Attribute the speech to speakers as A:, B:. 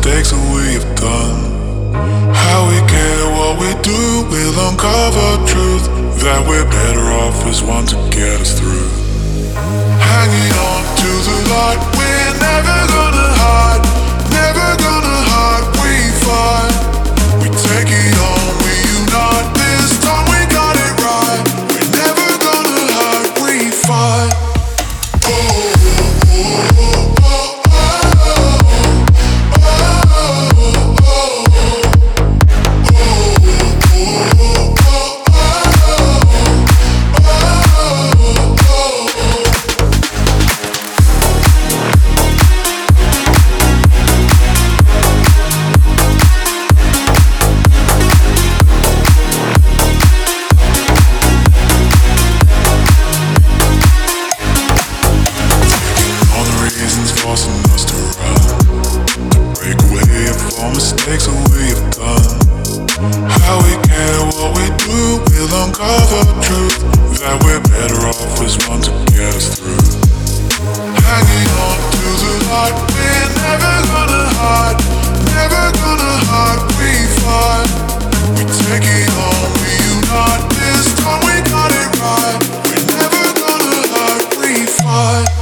A: mistakes that we have done. How we care, what we do will uncover truth that we're better off as one to get us through. Mistakes that we have done. How we get what we do will uncover truth that we're better off as one to get us through. Hanging on to the light, we're never gonna hide, never gonna hide. We fight, we take it on, we unite. This time we got it right. We're never gonna hide, we fight.